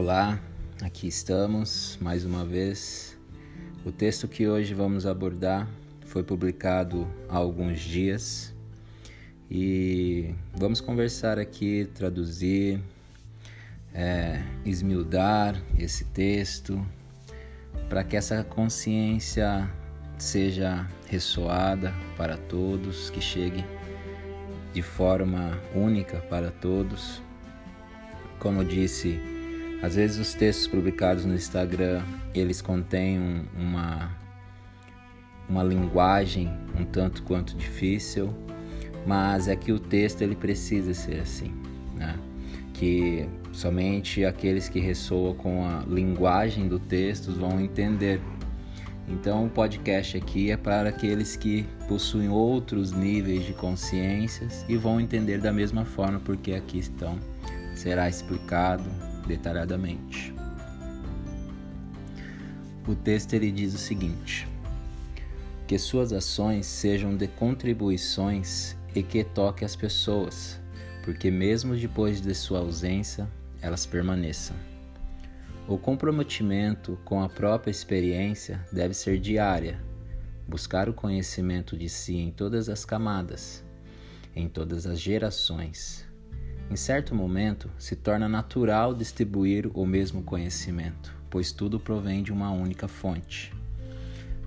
Olá, aqui estamos mais uma vez. O texto que hoje vamos abordar foi publicado há alguns dias e vamos conversar aqui, traduzir, é, esmildar esse texto para que essa consciência seja ressoada para todos, que chegue de forma única para todos. Como disse, às vezes os textos publicados no Instagram, eles contêm um, uma uma linguagem um tanto quanto difícil, mas é que o texto ele precisa ser assim, né? Que somente aqueles que ressoam com a linguagem do texto vão entender então, o podcast aqui é para aqueles que possuem outros níveis de consciências e vão entender da mesma forma, porque aqui estão, será explicado detalhadamente. O texto ele diz o seguinte: que suas ações sejam de contribuições e que toque as pessoas, porque mesmo depois de sua ausência, elas permaneçam. O comprometimento com a própria experiência deve ser diária, buscar o conhecimento de si em todas as camadas, em todas as gerações. Em certo momento, se torna natural distribuir o mesmo conhecimento, pois tudo provém de uma única fonte.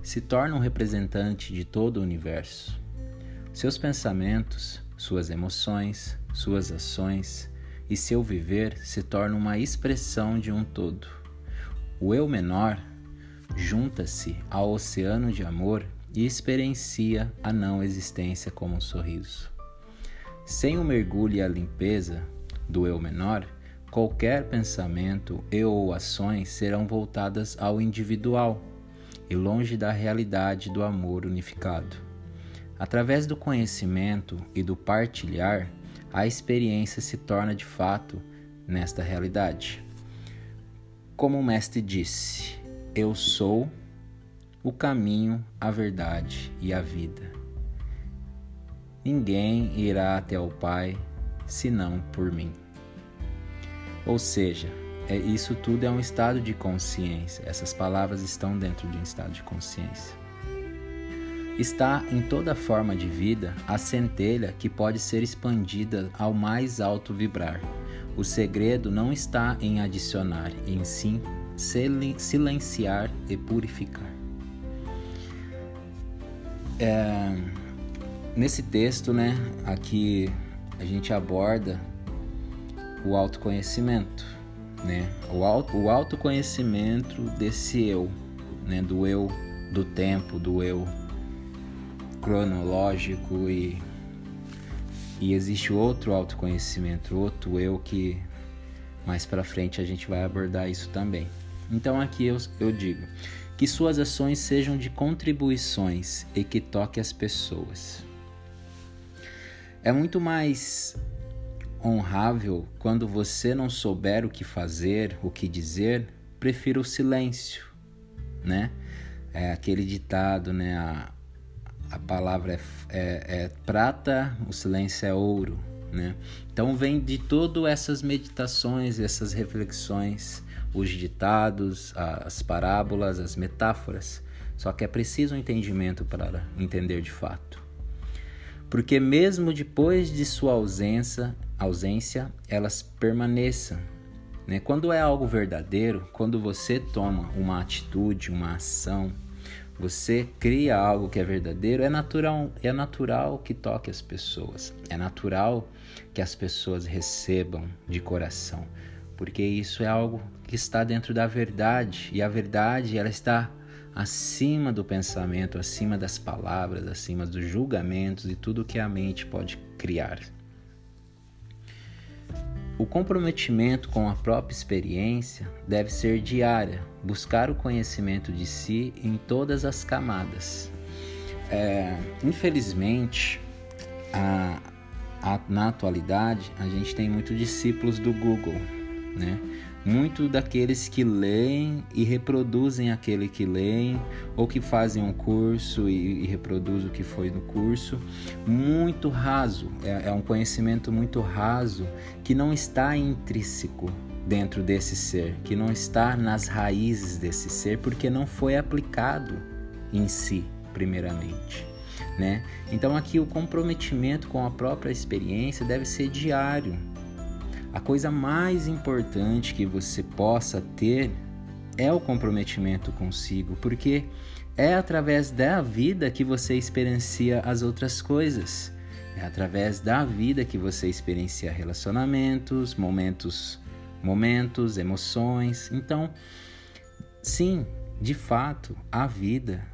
Se torna um representante de todo o universo. Seus pensamentos, suas emoções, suas ações, e seu viver se torna uma expressão de um todo. O eu menor junta-se ao oceano de amor e experiencia a não existência como um sorriso. Sem o mergulho e a limpeza do eu menor, qualquer pensamento e ou ações serão voltadas ao individual e longe da realidade do amor unificado. Através do conhecimento e do partilhar, a experiência se torna de fato nesta realidade. Como o Mestre disse, eu sou o caminho, a verdade e a vida. Ninguém irá até o Pai senão por mim. Ou seja, é, isso tudo é um estado de consciência. Essas palavras estão dentro de um estado de consciência. Está em toda forma de vida a centelha que pode ser expandida ao mais alto vibrar. O segredo não está em adicionar, em sim silenciar e purificar. É, nesse texto, né, aqui a gente aborda o autoconhecimento, né, o, auto, o autoconhecimento desse eu, né, do eu do tempo, do eu cronológico e, e existe outro autoconhecimento, outro eu que mais para frente a gente vai abordar isso também. Então aqui eu, eu digo que suas ações sejam de contribuições e que toque as pessoas. É muito mais honrável quando você não souber o que fazer, o que dizer, prefira o silêncio, né? É aquele ditado, né? A, a palavra é, é, é, prata, o silêncio é ouro, né? Então vem de todas essas meditações, essas reflexões, os ditados, as parábolas, as metáforas. Só que é preciso um entendimento para entender de fato. Porque mesmo depois de sua ausência, ausência elas permaneçam. Né? Quando é algo verdadeiro, quando você toma uma atitude, uma ação, você cria algo que é verdadeiro, é natural, é natural que toque as pessoas. É natural que as pessoas recebam de coração, porque isso é algo que está dentro da verdade e a verdade ela está acima do pensamento, acima das palavras, acima dos julgamentos e tudo que a mente pode criar. O comprometimento com a própria experiência deve ser diária, buscar o conhecimento de si em todas as camadas. É, infelizmente, a, a, na atualidade, a gente tem muitos discípulos do Google, né? Muito daqueles que leem e reproduzem aquele que leem, ou que fazem um curso e, e reproduzem o que foi no curso, muito raso, é, é um conhecimento muito raso que não está intrínseco dentro desse ser, que não está nas raízes desse ser, porque não foi aplicado em si, primeiramente. Né? Então, aqui o comprometimento com a própria experiência deve ser diário. A coisa mais importante que você possa ter é o comprometimento consigo, porque é através da vida que você experiencia as outras coisas. É através da vida que você experiencia relacionamentos, momentos momentos, emoções. Então, sim, de fato, a vida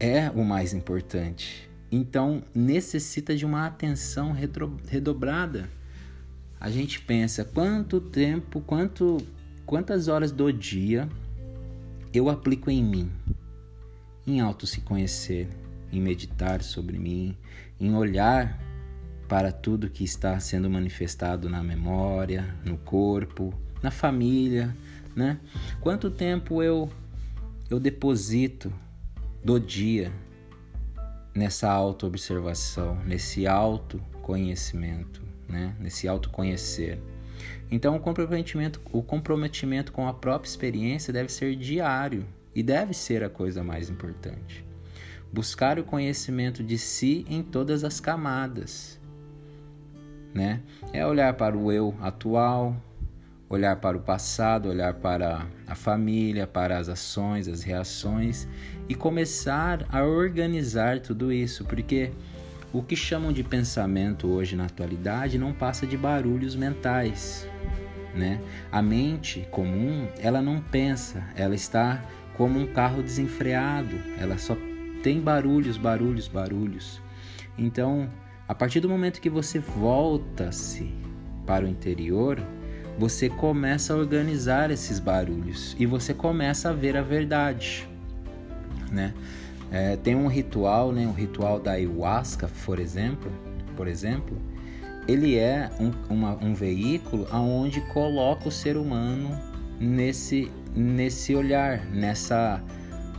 é o mais importante. Então, necessita de uma atenção redobrada. A gente pensa quanto tempo, quanto quantas horas do dia eu aplico em mim, em auto se conhecer, em meditar sobre mim, em olhar para tudo que está sendo manifestado na memória, no corpo, na família, né? Quanto tempo eu eu deposito do dia nessa autoobservação, nesse autoconhecimento, né? Nesse autoconhecer. Então, o comprometimento, o comprometimento com a própria experiência deve ser diário e deve ser a coisa mais importante. Buscar o conhecimento de si em todas as camadas, né? É olhar para o eu atual, olhar para o passado, olhar para a família, para as ações, as reações e começar a organizar tudo isso, porque o que chamam de pensamento hoje na atualidade não passa de barulhos mentais, né? A mente comum, ela não pensa, ela está como um carro desenfreado, ela só tem barulhos, barulhos, barulhos. Então, a partir do momento que você volta-se para o interior, você começa a organizar esses barulhos e você começa a ver a verdade, né? É, tem um ritual, né? O ritual da ayahuasca, por exemplo, por exemplo, ele é um, uma, um veículo aonde coloca o ser humano nesse nesse olhar, nessa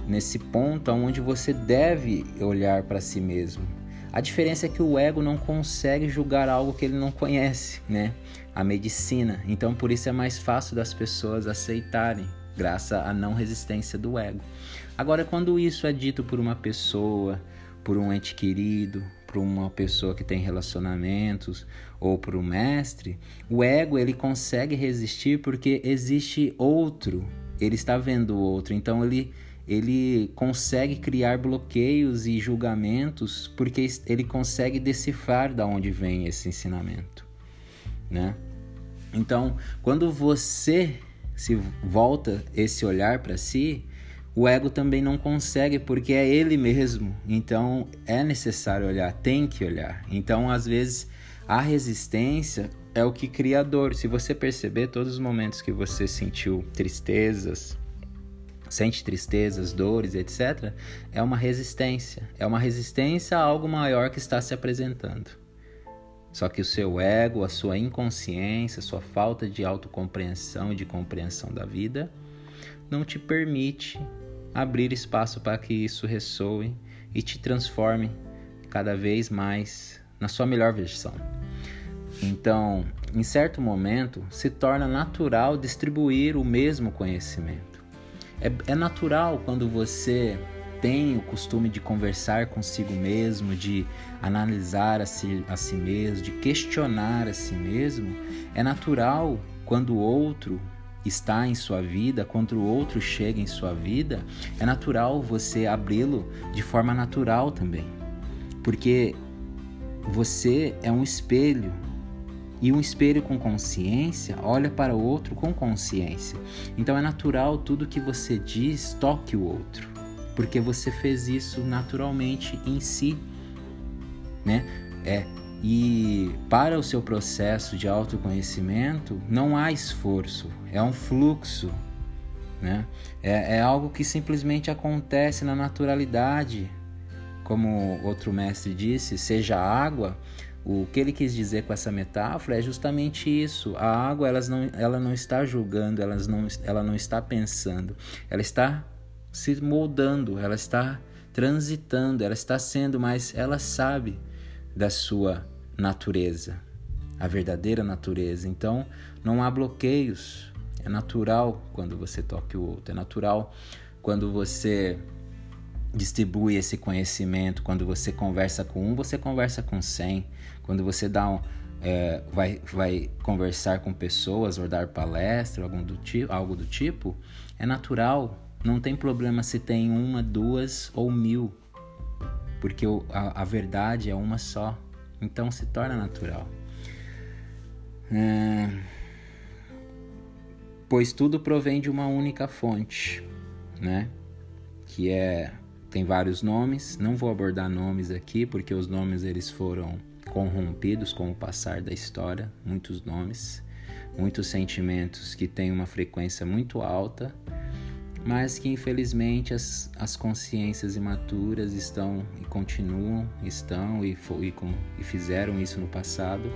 nesse ponto aonde você deve olhar para si mesmo, a diferença é que o ego não consegue julgar algo que ele não conhece, né? A medicina. Então, por isso é mais fácil das pessoas aceitarem, graças à não resistência do ego. Agora, quando isso é dito por uma pessoa, por um ente querido, por uma pessoa que tem relacionamentos ou por um mestre, o ego ele consegue resistir porque existe outro, ele está vendo o outro, então ele ele consegue criar bloqueios e julgamentos porque ele consegue decifrar da onde vem esse ensinamento, né? Então, quando você se volta esse olhar para si, o ego também não consegue porque é ele mesmo. Então, é necessário olhar, tem que olhar. Então, às vezes, a resistência é o que cria a dor. Se você perceber todos os momentos que você sentiu tristezas, sente tristezas, dores, etc., é uma resistência. É uma resistência a algo maior que está se apresentando. Só que o seu ego, a sua inconsciência, a sua falta de autocompreensão e de compreensão da vida não te permite abrir espaço para que isso ressoe e te transforme cada vez mais na sua melhor versão. Então, em certo momento, se torna natural distribuir o mesmo conhecimento. É, é natural quando você tem o costume de conversar consigo mesmo, de analisar a si, a si mesmo, de questionar a si mesmo. É natural quando o outro está em sua vida, quando o outro chega em sua vida, é natural você abri-lo de forma natural também. Porque você é um espelho e um espelho com consciência olha para o outro com consciência. Então é natural tudo que você diz toque o outro, porque você fez isso naturalmente em si, né? É e para o seu processo de autoconhecimento não há esforço, é um fluxo, né? É, é algo que simplesmente acontece na naturalidade, como outro mestre disse, seja água o que ele quis dizer com essa metáfora é justamente isso. A água ela não, ela não está julgando, ela não, ela não está pensando, ela está se moldando, ela está transitando, ela está sendo, mas ela sabe da sua natureza. a verdadeira natureza. Então, não há bloqueios. É natural quando você toca o outro, é natural quando você distribui esse conhecimento, quando você conversa com um, você conversa com cem. Quando você dá um, é, vai, vai conversar com pessoas ou dar palestra, algum do tipo, algo do tipo, é natural. Não tem problema se tem uma, duas ou mil, porque a, a verdade é uma só. Então se torna natural. É, pois tudo provém de uma única fonte, né? Que é tem vários nomes. Não vou abordar nomes aqui porque os nomes eles foram corrompidos com o passar da história, muitos nomes, muitos sentimentos que têm uma frequência muito alta, mas que infelizmente as, as consciências imaturas estão e continuam, estão e, e, e fizeram isso no passado,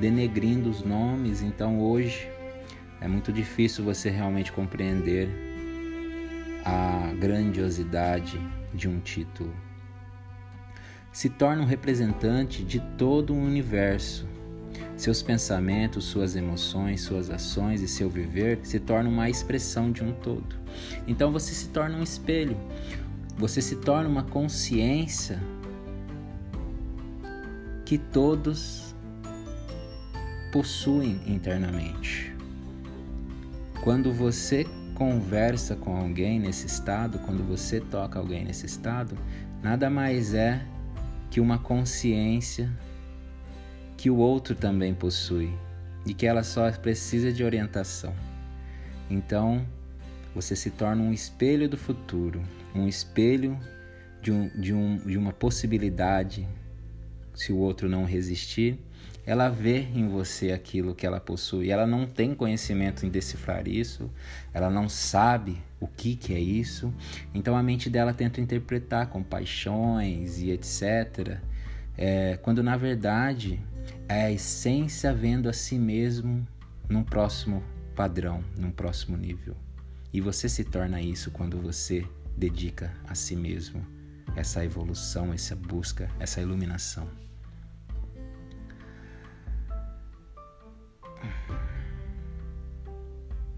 denegrindo os nomes. Então hoje é muito difícil você realmente compreender a grandiosidade de um título se torna um representante de todo o universo. Seus pensamentos, suas emoções, suas ações e seu viver se tornam uma expressão de um todo. Então você se torna um espelho, você se torna uma consciência que todos possuem internamente. Quando você conversa com alguém nesse estado, quando você toca alguém nesse estado, nada mais é que uma consciência que o outro também possui e que ela só precisa de orientação. Então, você se torna um espelho do futuro, um espelho de, um, de, um, de uma possibilidade. Se o outro não resistir, ela vê em você aquilo que ela possui. Ela não tem conhecimento em decifrar isso, ela não sabe o que, que é isso. Então a mente dela tenta interpretar com paixões e etc. É, quando na verdade é a essência vendo a si mesmo num próximo padrão, num próximo nível. E você se torna isso quando você dedica a si mesmo essa evolução, essa busca, essa iluminação.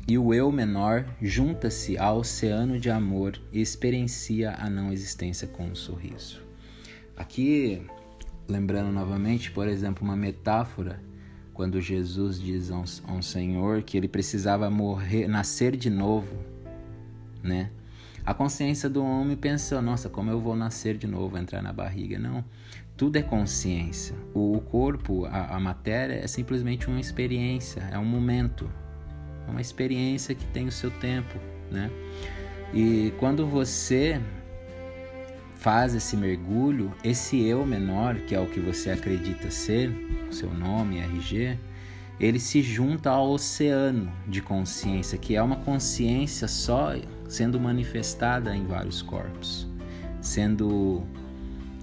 e o eu menor junta-se ao oceano de amor e experiencia a não existência com um sorriso. Aqui, lembrando novamente, por exemplo, uma metáfora, quando Jesus diz a um, Senhor que ele precisava morrer, nascer de novo, né? A consciência do homem pensou: nossa, como eu vou nascer de novo, entrar na barriga? Não. Tudo é consciência. O corpo, a, a matéria, é simplesmente uma experiência, é um momento, é uma experiência que tem o seu tempo, né? E quando você faz esse mergulho, esse eu menor, que é o que você acredita ser, seu nome, RG, ele se junta ao oceano de consciência, que é uma consciência só sendo manifestada em vários corpos, sendo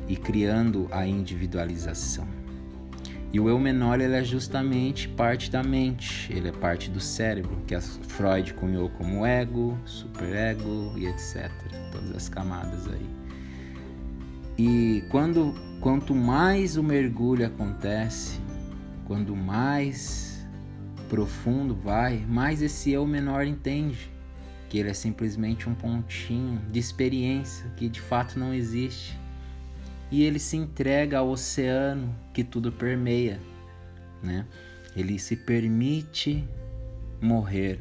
e criando a individualização. E o eu menor ele é justamente parte da mente, ele é parte do cérebro, que Freud cunhou como ego, superego e etc. Todas as camadas aí. E quando quanto mais o mergulho acontece, quando mais profundo vai, mais esse eu menor entende que ele é simplesmente um pontinho de experiência que de fato não existe e ele se entrega ao oceano que tudo permeia, né? Ele se permite morrer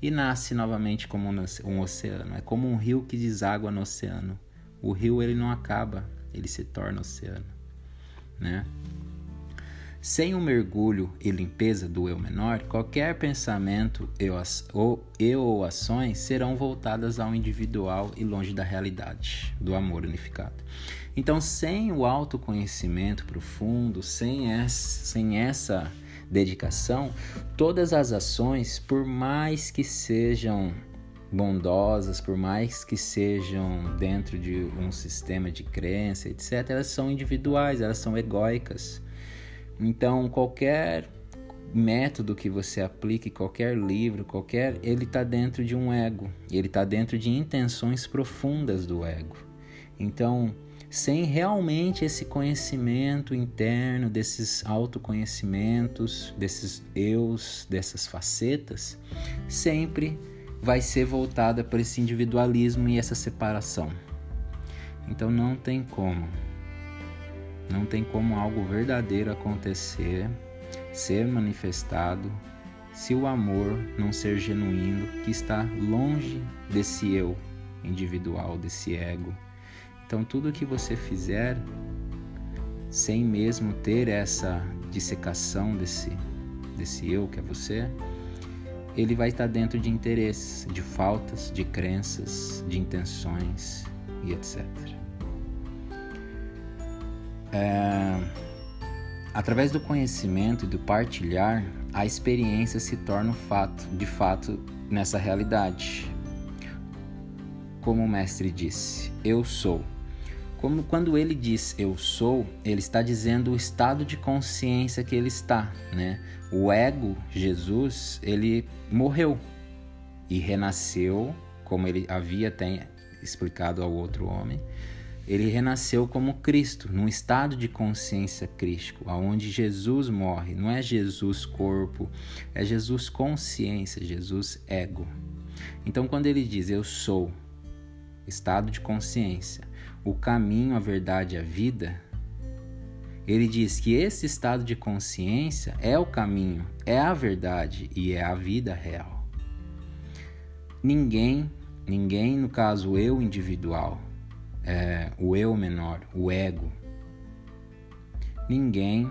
e nasce novamente como um oceano. É como um rio que deságua no oceano. O rio ele não acaba, ele se torna oceano, né? Sem o mergulho e limpeza do eu menor, qualquer pensamento ou, eu ou ações serão voltadas ao individual e longe da realidade, do amor unificado. Então, sem o autoconhecimento profundo, sem essa, sem essa dedicação, todas as ações, por mais que sejam bondosas, por mais que sejam dentro de um sistema de crença, etc., elas são individuais, elas são egóicas. Então, qualquer método que você aplique, qualquer livro, qualquer, ele está dentro de um ego, ele está dentro de intenções profundas do ego. Então, sem realmente esse conhecimento interno, desses autoconhecimentos, desses eus, dessas facetas, sempre vai ser voltada para esse individualismo e essa separação. Então não tem como. Não tem como algo verdadeiro acontecer, ser manifestado, se o amor não ser genuíno, que está longe desse eu individual, desse ego. Então tudo que você fizer sem mesmo ter essa dissecação desse desse eu que é você, ele vai estar dentro de interesses, de faltas, de crenças, de intenções e etc. É, através do conhecimento e do partilhar, a experiência se torna um fato, de fato, nessa realidade. Como o mestre disse, eu sou. Como quando ele diz eu sou, ele está dizendo o estado de consciência que ele está, né? O ego, Jesus, ele morreu e renasceu, como ele havia até explicado ao outro homem, ele renasceu como Cristo, num estado de consciência crístico, aonde Jesus morre. Não é Jesus corpo, é Jesus consciência, Jesus ego. Então, quando ele diz eu sou, estado de consciência, o caminho, a verdade e a vida, ele diz que esse estado de consciência é o caminho, é a verdade e é a vida real. Ninguém, ninguém, no caso eu individual, é, o eu menor, o ego. Ninguém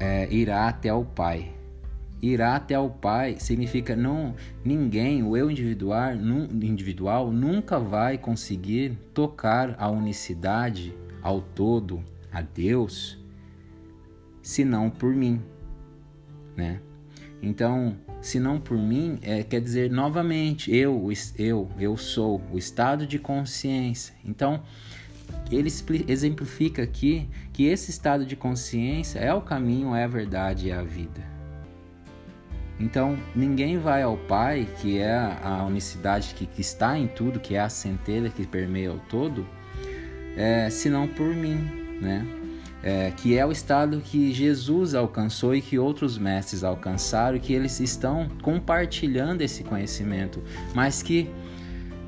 é, irá até o Pai. Irá até o Pai significa não ninguém, o eu individual, individual nunca vai conseguir tocar a unicidade, ao todo, a Deus, senão por mim, né? Então, se não por mim, é, quer dizer novamente, eu, eu, eu sou, o estado de consciência. Então, ele exemplifica aqui que esse estado de consciência é o caminho, é a verdade, é a vida. Então, ninguém vai ao Pai, que é a unicidade que, que está em tudo, que é a centelha que permeia o todo, é, senão por mim, né? é, que é o estado que Jesus alcançou e que outros mestres alcançaram, e que eles estão compartilhando esse conhecimento, mas que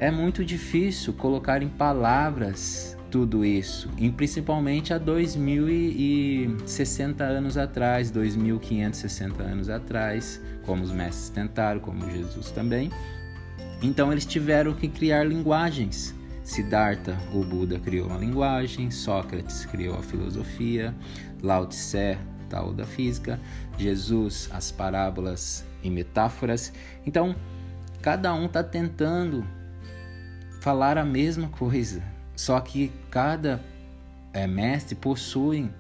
é muito difícil colocar em palavras tudo isso, e principalmente há 2060 anos atrás, 2560 anos atrás, como os mestres tentaram, como Jesus também. Então eles tiveram que criar linguagens. Siddhartha, o Buda, criou a linguagem, Sócrates criou a filosofia, Lao Tse, tal da física, Jesus, as parábolas e metáforas. Então, cada um está tentando falar a mesma coisa, só que cada é, mestre possui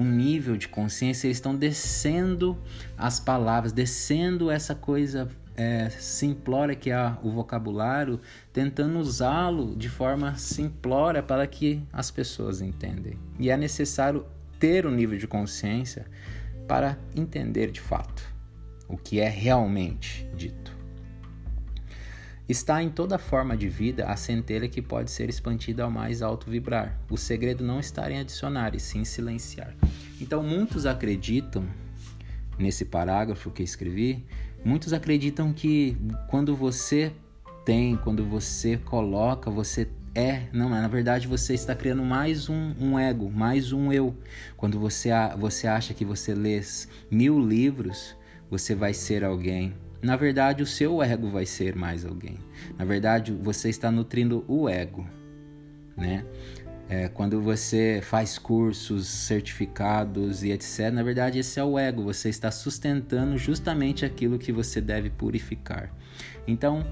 um nível de consciência, eles estão descendo as palavras, descendo essa coisa é, simplória que é o vocabulário, tentando usá-lo de forma simplória para que as pessoas entendam. E é necessário ter um nível de consciência para entender de fato o que é realmente dito. Está em toda forma de vida a centelha que pode ser expandida ao mais alto vibrar. O segredo não está em adicionar, e sim silenciar. Então, muitos acreditam, nesse parágrafo que escrevi, Muitos acreditam que quando você tem, quando você coloca, você é. Não, na verdade você está criando mais um, um ego, mais um eu. Quando você, você acha que você lê mil livros, você vai ser alguém. Na verdade, o seu ego vai ser mais alguém. Na verdade, você está nutrindo o ego, né? É, quando você faz cursos, certificados e etc., na verdade esse é o ego, você está sustentando justamente aquilo que você deve purificar. Então,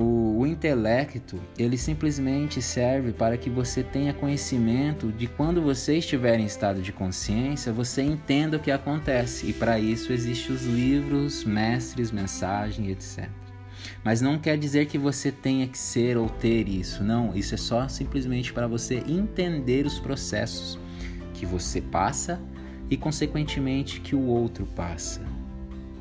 o, o, intelecto ele simplesmente serve para que você tenha conhecimento de quando você estiver em estado de consciência, você entenda o que acontece. E para isso existem os livros, mestres, mensagem, etc. Mas não quer dizer que você tenha que ser ou ter isso. Não, isso é só simplesmente para você entender os processos que você passa e, consequentemente, que o outro passa.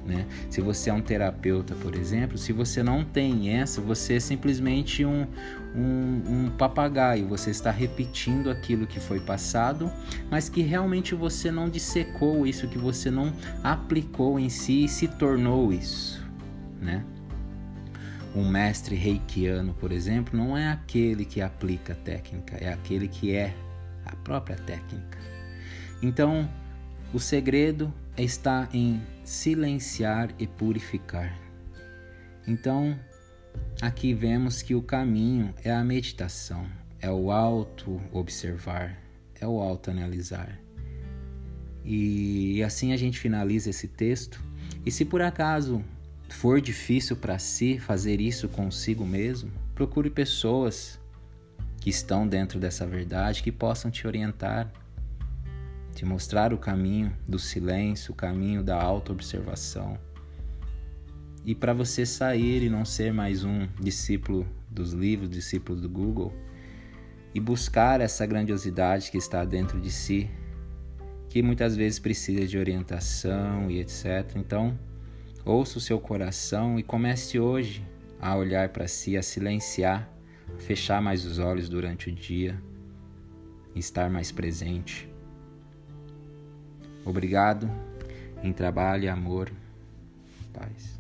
Né? Se você é um terapeuta, por exemplo, se você não tem essa, você é simplesmente um, um, um, papagaio, você está repetindo aquilo que foi passado, mas que realmente você não dissecou isso, que você não aplicou em si e se tornou isso. Né? Um mestre reikiano, por exemplo, não é aquele que aplica a técnica, é aquele que é a própria técnica. Então, o segredo está em silenciar e purificar. Então, aqui vemos que o caminho é a meditação, é o auto-observar, é o auto-analisar. E assim a gente finaliza esse texto. E se por acaso for difícil para si fazer isso consigo mesmo, procure pessoas que estão dentro dessa verdade que possam te orientar te mostrar o caminho do silêncio, o caminho da autoobservação. E para você sair e não ser mais um discípulo dos livros, discípulo do Google, e buscar essa grandiosidade que está dentro de si, que muitas vezes precisa de orientação e etc. Então, ouça o seu coração e comece hoje a olhar para si, a silenciar, a fechar mais os olhos durante o dia, estar mais presente. Obrigado em trabalho, amor, paz.